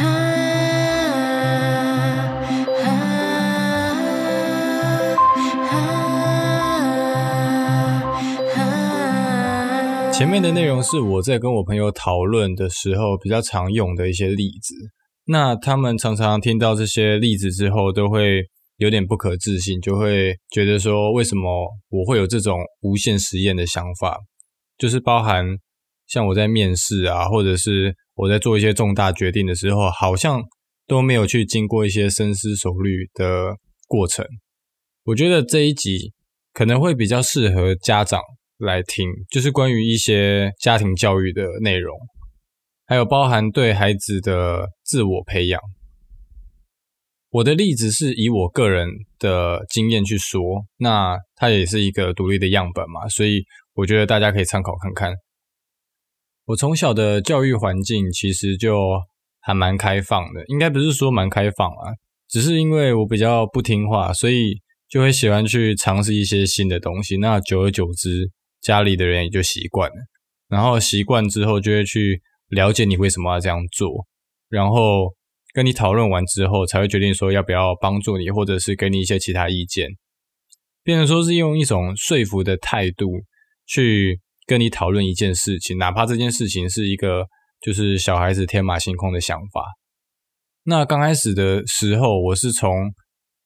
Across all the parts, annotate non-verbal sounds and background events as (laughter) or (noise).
(laughs) 前面的内容是我在跟我朋友讨论的时候比较常用的一些例子。那他们常常听到这些例子之后，都会有点不可置信，就会觉得说，为什么我会有这种无限实验的想法？就是包含像我在面试啊，或者是我在做一些重大决定的时候，好像都没有去经过一些深思熟虑的过程。我觉得这一集可能会比较适合家长来听，就是关于一些家庭教育的内容，还有包含对孩子的自我培养。我的例子是以我个人的经验去说，那它也是一个独立的样本嘛，所以我觉得大家可以参考看看。我从小的教育环境其实就还蛮开放的，应该不是说蛮开放啊，只是因为我比较不听话，所以就会喜欢去尝试一些新的东西。那久而久之，家里的人也就习惯了，然后习惯之后就会去了解你为什么要这样做，然后。跟你讨论完之后，才会决定说要不要帮助你，或者是给你一些其他意见。变成说是用一种说服的态度去跟你讨论一件事情，哪怕这件事情是一个就是小孩子天马行空的想法。那刚开始的时候，我是从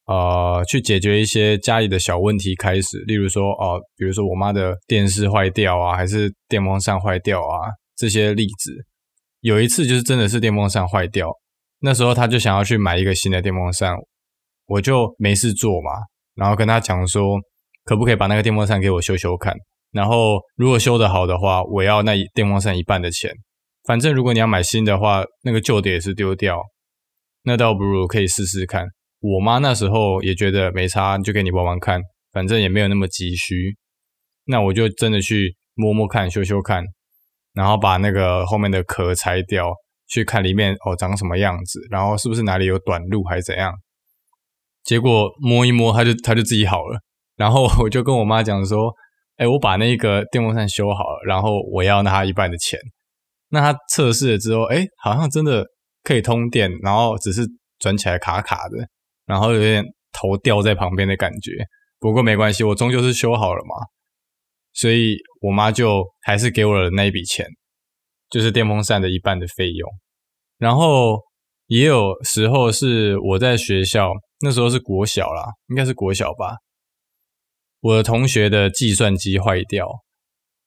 呃去解决一些家里的小问题开始，例如说哦、比如说我妈的电视坏掉啊，还是电风扇坏掉啊，这些例子。有一次就是真的是电风扇坏掉。那时候他就想要去买一个新的电风扇，我就没事做嘛，然后跟他讲说，可不可以把那个电风扇给我修修看？然后如果修得好的话，我要那电风扇一半的钱。反正如果你要买新的话，那个旧的也是丢掉，那倒不如可以试试看。我妈那时候也觉得没差，就给你玩玩看，反正也没有那么急需。那我就真的去摸摸看，修修看，然后把那个后面的壳拆掉。去看里面哦，长什么样子，然后是不是哪里有短路还是怎样？结果摸一摸，它就它就自己好了。然后我就跟我妈讲说：“哎，我把那个电风扇修好了，然后我要拿它一半的钱。”那他测试了之后，哎，好像真的可以通电，然后只是转起来卡卡的，然后有点头掉在旁边的感觉。不过没关系，我终究是修好了嘛，所以我妈就还是给我了那一笔钱。就是电风扇的一半的费用，然后也有时候是我在学校，那时候是国小啦，应该是国小吧。我的同学的计算机坏掉，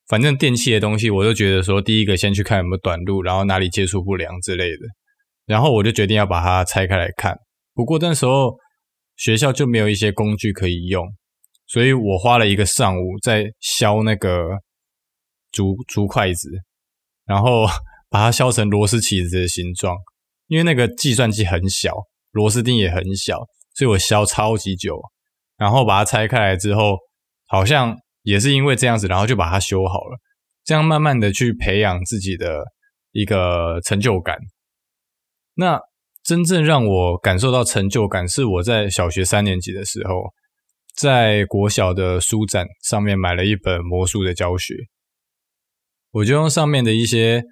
反正电器的东西，我就觉得说，第一个先去看有没有短路，然后哪里接触不良之类的，然后我就决定要把它拆开来看。不过那时候学校就没有一些工具可以用，所以我花了一个上午在削那个竹竹筷子。然后 (laughs) 把它削成螺丝起子的形状，因为那个计算机很小，螺丝钉也很小，所以我削超级久。然后把它拆开来之后，好像也是因为这样子，然后就把它修好了。这样慢慢的去培养自己的一个成就感。那真正让我感受到成就感，是我在小学三年级的时候，在国小的书展上面买了一本魔术的教学。我就用上面的一些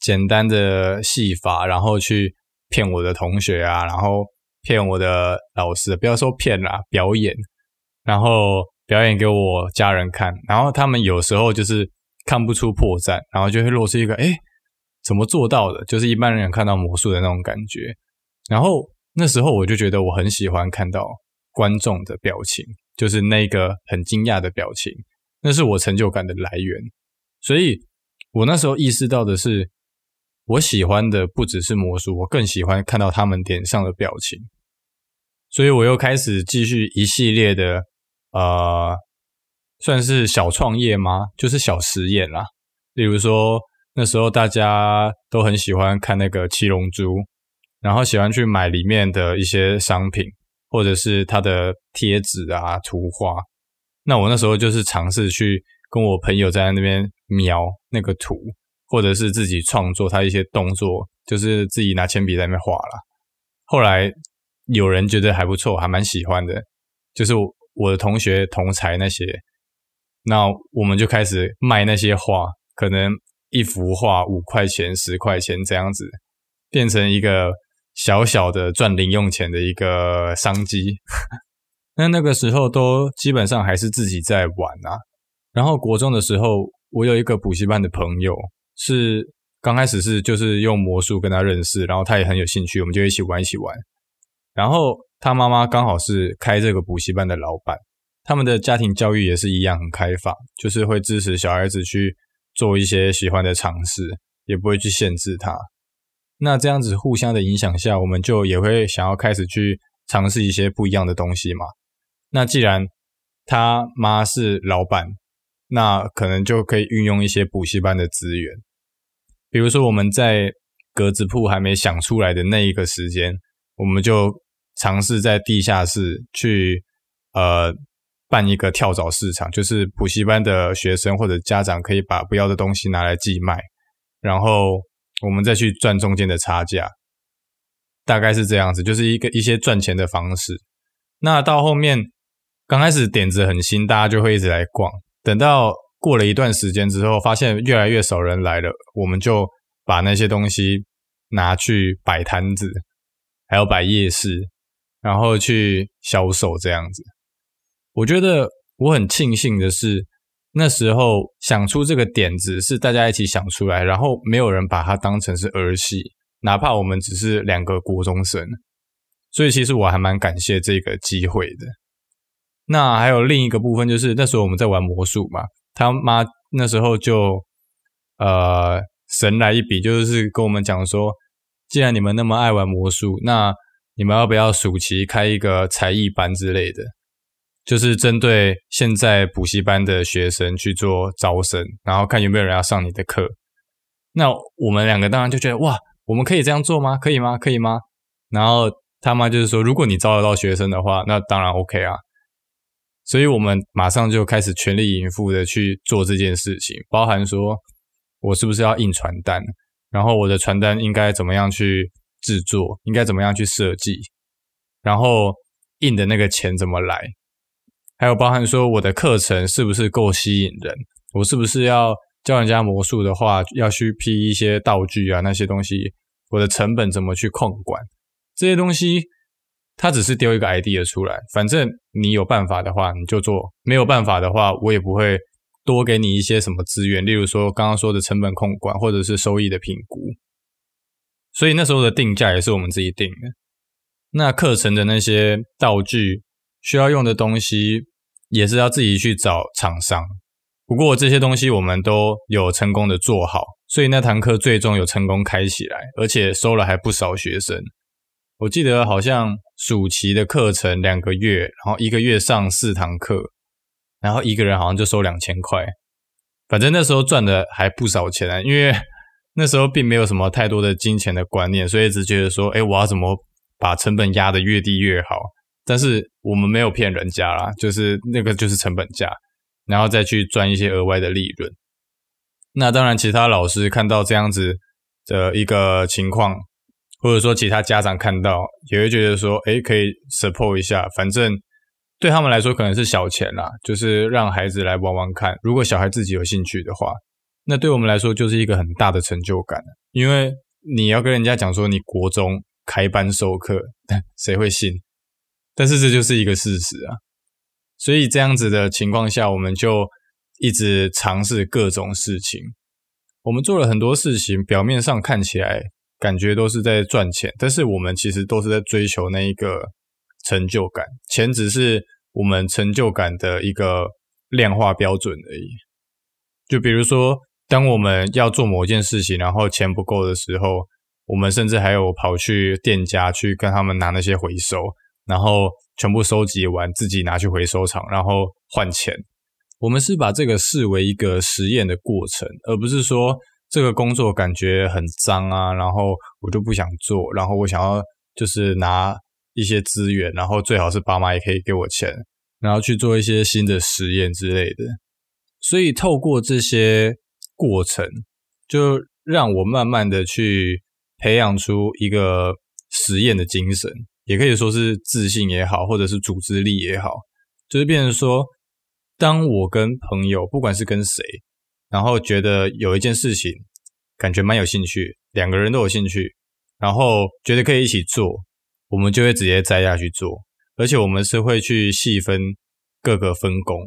简单的戏法，然后去骗我的同学啊，然后骗我的老师，不要说骗啦，表演，然后表演给我家人看，然后他们有时候就是看不出破绽，然后就会露出一个诶，怎么做到的？就是一般人看到魔术的那种感觉。然后那时候我就觉得我很喜欢看到观众的表情，就是那个很惊讶的表情，那是我成就感的来源，所以。我那时候意识到的是，我喜欢的不只是魔术，我更喜欢看到他们脸上的表情。所以我又开始继续一系列的，呃，算是小创业吗？就是小实验啦。例如说，那时候大家都很喜欢看那个七龙珠，然后喜欢去买里面的一些商品，或者是它的贴纸啊、图画。那我那时候就是尝试去。跟我朋友在那边描那个图，或者是自己创作他一些动作，就是自己拿铅笔在那边画了。后来有人觉得还不错，还蛮喜欢的，就是我的同学同才那些，那我们就开始卖那些画，可能一幅画五块钱、十块钱这样子，变成一个小小的赚零用钱的一个商机。(laughs) 那那个时候都基本上还是自己在玩啊。然后国中的时候，我有一个补习班的朋友，是刚开始是就是用魔术跟他认识，然后他也很有兴趣，我们就一起玩一起玩。然后他妈妈刚好是开这个补习班的老板，他们的家庭教育也是一样很开放，就是会支持小孩子去做一些喜欢的尝试，也不会去限制他。那这样子互相的影响下，我们就也会想要开始去尝试一些不一样的东西嘛。那既然他妈是老板，那可能就可以运用一些补习班的资源，比如说我们在格子铺还没想出来的那一个时间，我们就尝试在地下室去呃办一个跳蚤市场，就是补习班的学生或者家长可以把不要的东西拿来寄卖，然后我们再去赚中间的差价，大概是这样子，就是一个一些赚钱的方式。那到后面。刚开始点子很新，大家就会一直来逛。等到过了一段时间之后，发现越来越少人来了，我们就把那些东西拿去摆摊子，还有摆夜市，然后去销售这样子。我觉得我很庆幸的是，那时候想出这个点子是大家一起想出来，然后没有人把它当成是儿戏，哪怕我们只是两个国中生。所以其实我还蛮感谢这个机会的。那还有另一个部分，就是那时候我们在玩魔术嘛，他妈那时候就呃神来一笔，就是跟我们讲说，既然你们那么爱玩魔术，那你们要不要暑期开一个才艺班之类的，就是针对现在补习班的学生去做招生，然后看有没有人要上你的课。那我们两个当然就觉得哇，我们可以这样做吗？可以吗？可以吗？然后他妈就是说，如果你招得到学生的话，那当然 OK 啊。所以我们马上就开始全力以赴的去做这件事情，包含说我是不是要印传单，然后我的传单应该怎么样去制作，应该怎么样去设计，然后印的那个钱怎么来，还有包含说我的课程是不是够吸引人，我是不是要教人家魔术的话，要去批一些道具啊，那些东西，我的成本怎么去控管，这些东西。他只是丢一个 idea 出来，反正你有办法的话你就做，没有办法的话我也不会多给你一些什么资源，例如说刚刚说的成本控管或者是收益的评估。所以那时候的定价也是我们自己定的。那课程的那些道具需要用的东西也是要自己去找厂商。不过这些东西我们都有成功的做好，所以那堂课最终有成功开起来，而且收了还不少学生。我记得好像暑期的课程两个月，然后一个月上四堂课，然后一个人好像就收两千块。反正那时候赚的还不少钱啊，因为那时候并没有什么太多的金钱的观念，所以只觉得说，哎，我要怎么把成本压得越低越好。但是我们没有骗人家啦，就是那个就是成本价，然后再去赚一些额外的利润。那当然，其他老师看到这样子的一个情况。或者说其他家长看到也会觉得说，诶，可以 support 一下，反正对他们来说可能是小钱啦，就是让孩子来玩玩看。如果小孩自己有兴趣的话，那对我们来说就是一个很大的成就感。因为你要跟人家讲说你国中开班授课，谁会信？但是这就是一个事实啊。所以这样子的情况下，我们就一直尝试各种事情。我们做了很多事情，表面上看起来。感觉都是在赚钱，但是我们其实都是在追求那一个成就感，钱只是我们成就感的一个量化标准而已。就比如说，当我们要做某件事情，然后钱不够的时候，我们甚至还有跑去店家去跟他们拿那些回收，然后全部收集完，自己拿去回收厂，然后换钱。我们是把这个视为一个实验的过程，而不是说。这个工作感觉很脏啊，然后我就不想做，然后我想要就是拿一些资源，然后最好是爸妈也可以给我钱，然后去做一些新的实验之类的。所以透过这些过程，就让我慢慢的去培养出一个实验的精神，也可以说是自信也好，或者是组织力也好，就是变成说，当我跟朋友，不管是跟谁。然后觉得有一件事情感觉蛮有兴趣，两个人都有兴趣，然后觉得可以一起做，我们就会直接栽下去做，而且我们是会去细分各个分工。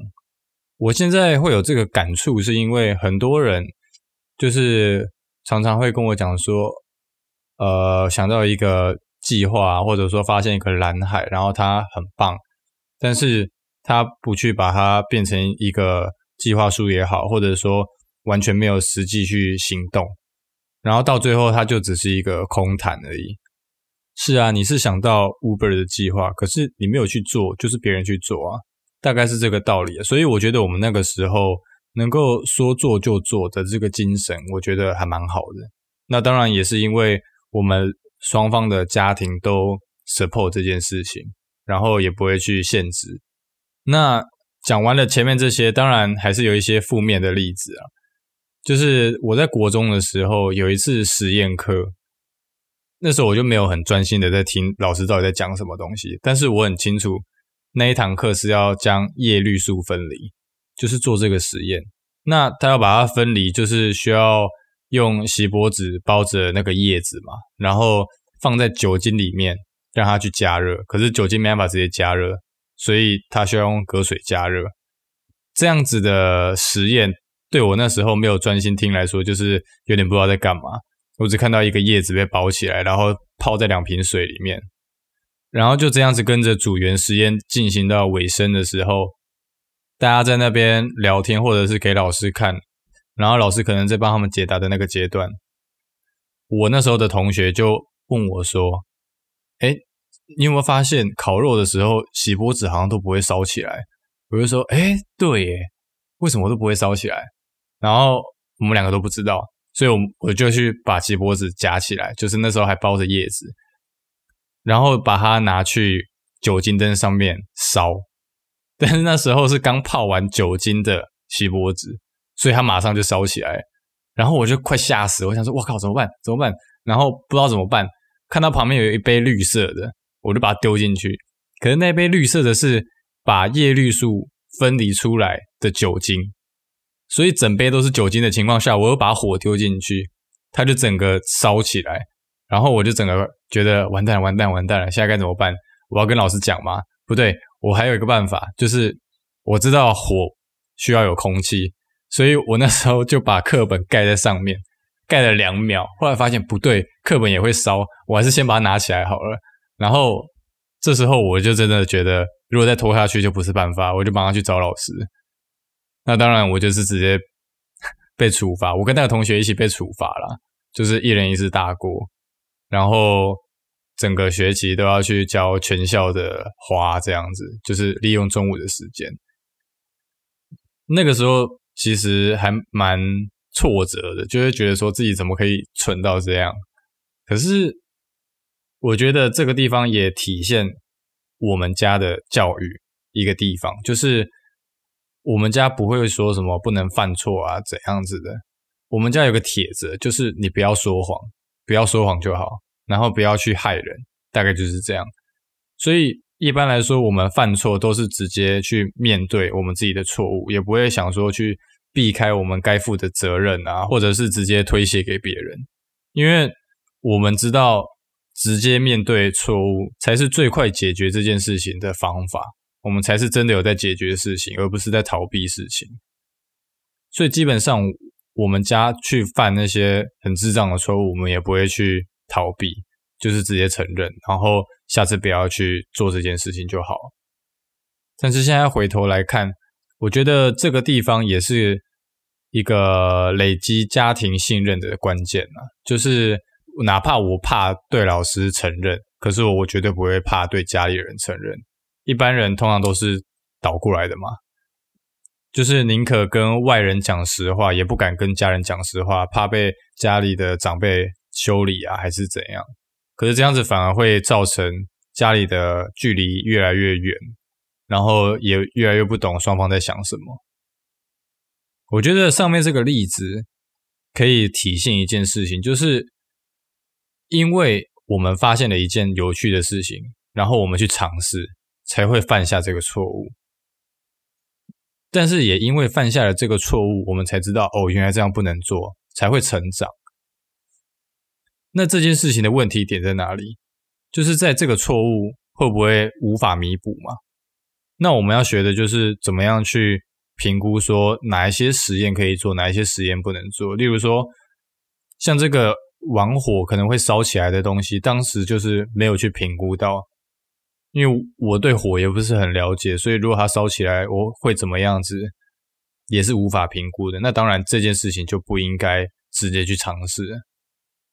我现在会有这个感触，是因为很多人就是常常会跟我讲说，呃，想到一个计划，或者说发现一个蓝海，然后它很棒，但是他不去把它变成一个计划书也好，或者说完全没有实际去行动。然后到最后，它就只是一个空谈而已。是啊，你是想到 Uber 的计划，可是你没有去做，就是别人去做啊，大概是这个道理。所以我觉得我们那个时候能够说做就做的这个精神，我觉得还蛮好的。那当然也是因为我们双方的家庭都 support 这件事情，然后也不会去限制。那讲完了前面这些，当然还是有一些负面的例子啊。就是我在国中的时候有一次实验课，那时候我就没有很专心的在听老师到底在讲什么东西，但是我很清楚那一堂课是要将叶绿素分离，就是做这个实验。那他要把它分离，就是需要用锡箔纸包着那个叶子嘛，然后放在酒精里面让它去加热，可是酒精没办法直接加热，所以它需要用隔水加热，这样子的实验。对我那时候没有专心听来说，就是有点不知道在干嘛。我只看到一个叶子被包起来，然后泡在两瓶水里面，然后就这样子跟着组员实验进行到尾声的时候，大家在那边聊天，或者是给老师看，然后老师可能在帮他们解答的那个阶段，我那时候的同学就问我说：“哎，你有没有发现烤肉的时候，锡箔纸好像都不会烧起来？”我就说：“哎，对耶，为什么都不会烧起来？”然后我们两个都不知道，所以我我就去把锡箔纸夹起来，就是那时候还包着叶子，然后把它拿去酒精灯上面烧。但是那时候是刚泡完酒精的锡箔纸，所以它马上就烧起来。然后我就快吓死，我想说：“我靠，怎么办？怎么办？”然后不知道怎么办，看到旁边有一杯绿色的，我就把它丢进去。可是那杯绿色的是把叶绿素分离出来的酒精。所以整杯都是酒精的情况下，我又把火丢进去，它就整个烧起来，然后我就整个觉得完蛋完蛋完蛋了，现在该怎么办？我要跟老师讲吗？不对，我还有一个办法，就是我知道火需要有空气，所以我那时候就把课本盖在上面，盖了两秒，后来发现不对，课本也会烧，我还是先把它拿起来好了。然后这时候我就真的觉得，如果再拖下去就不是办法，我就马上去找老师。那当然，我就是直接 (laughs) 被处罚。我跟那个同学一起被处罚了，就是一人一次大锅，然后整个学期都要去浇全校的花，这样子，就是利用中午的时间。那个时候其实还蛮挫折的，就会觉得说自己怎么可以蠢到这样。可是我觉得这个地方也体现我们家的教育一个地方，就是。我们家不会说什么不能犯错啊，怎样子的？我们家有个铁则，就是你不要说谎，不要说谎就好，然后不要去害人，大概就是这样。所以一般来说，我们犯错都是直接去面对我们自己的错误，也不会想说去避开我们该负的责任啊，或者是直接推卸给别人，因为我们知道直接面对错误才是最快解决这件事情的方法。我们才是真的有在解决事情，而不是在逃避事情。所以基本上，我们家去犯那些很智障的错误，我们也不会去逃避，就是直接承认，然后下次不要去做这件事情就好。但是现在回头来看，我觉得这个地方也是一个累积家庭信任的关键啊，就是哪怕我怕对老师承认，可是我绝对不会怕对家里人承认。一般人通常都是倒过来的嘛，就是宁可跟外人讲实话，也不敢跟家人讲实话，怕被家里的长辈修理啊，还是怎样。可是这样子反而会造成家里的距离越来越远，然后也越来越不懂双方在想什么。我觉得上面这个例子可以体现一件事情，就是因为我们发现了一件有趣的事情，然后我们去尝试。才会犯下这个错误，但是也因为犯下了这个错误，我们才知道哦，原来这样不能做，才会成长。那这件事情的问题点在哪里？就是在这个错误会不会无法弥补嘛？那我们要学的就是怎么样去评估，说哪一些实验可以做，哪一些实验不能做。例如说，像这个玩火可能会烧起来的东西，当时就是没有去评估到，因为我对火也不是很了解，所以如果它烧起来，我会怎么样子，也是无法评估的。那当然这件事情就不应该直接去尝试，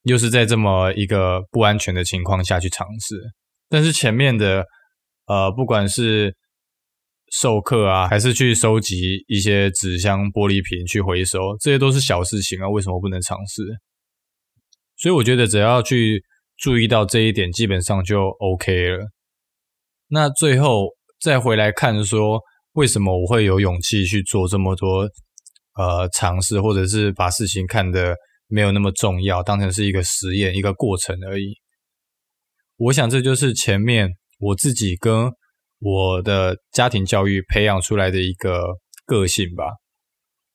又是在这么一个不安全的情况下去尝试。但是前面的，呃，不管是授课啊，还是去收集一些纸箱、玻璃瓶去回收，这些都是小事情啊，为什么不能尝试？所以我觉得只要去注意到这一点，基本上就 OK 了。那最后再回来看说，为什么我会有勇气去做这么多呃尝试，或者是把事情看得没有那么重要，当成是一个实验、一个过程而已。我想这就是前面我自己跟。我的家庭教育培养出来的一个个性吧，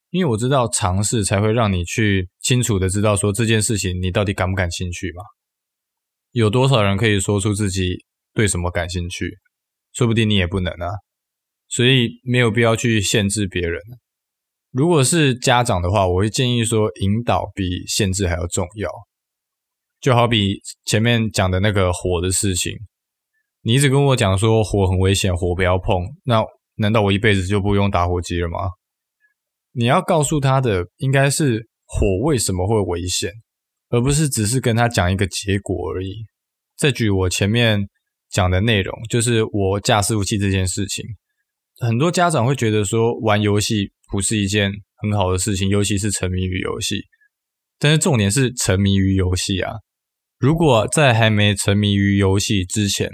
因为我知道尝试才会让你去清楚的知道说这件事情你到底感不感兴趣嘛。有多少人可以说出自己对什么感兴趣？说不定你也不能啊。所以没有必要去限制别人。如果是家长的话，我会建议说引导比限制还要重要。就好比前面讲的那个火的事情。你一直跟我讲说火很危险，火不要碰。那难道我一辈子就不用打火机了吗？你要告诉他的应该是火为什么会危险，而不是只是跟他讲一个结果而已。再举我前面讲的内容，就是我驾驶武器这件事情，很多家长会觉得说玩游戏不是一件很好的事情，尤其是沉迷于游戏。但是重点是沉迷于游戏啊！如果在还没沉迷于游戏之前，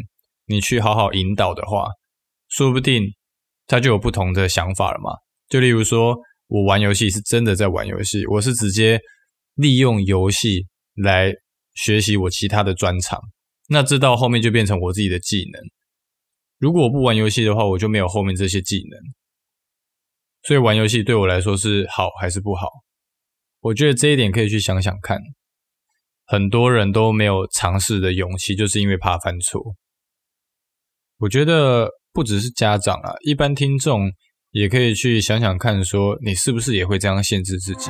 你去好好引导的话，说不定他就有不同的想法了嘛。就例如说，我玩游戏是真的在玩游戏，我是直接利用游戏来学习我其他的专长，那这到后面就变成我自己的技能。如果我不玩游戏的话，我就没有后面这些技能。所以玩游戏对我来说是好还是不好？我觉得这一点可以去想想看。很多人都没有尝试的勇气，就是因为怕犯错。我觉得不只是家长啊，一般听众也可以去想想看，说你是不是也会这样限制自己。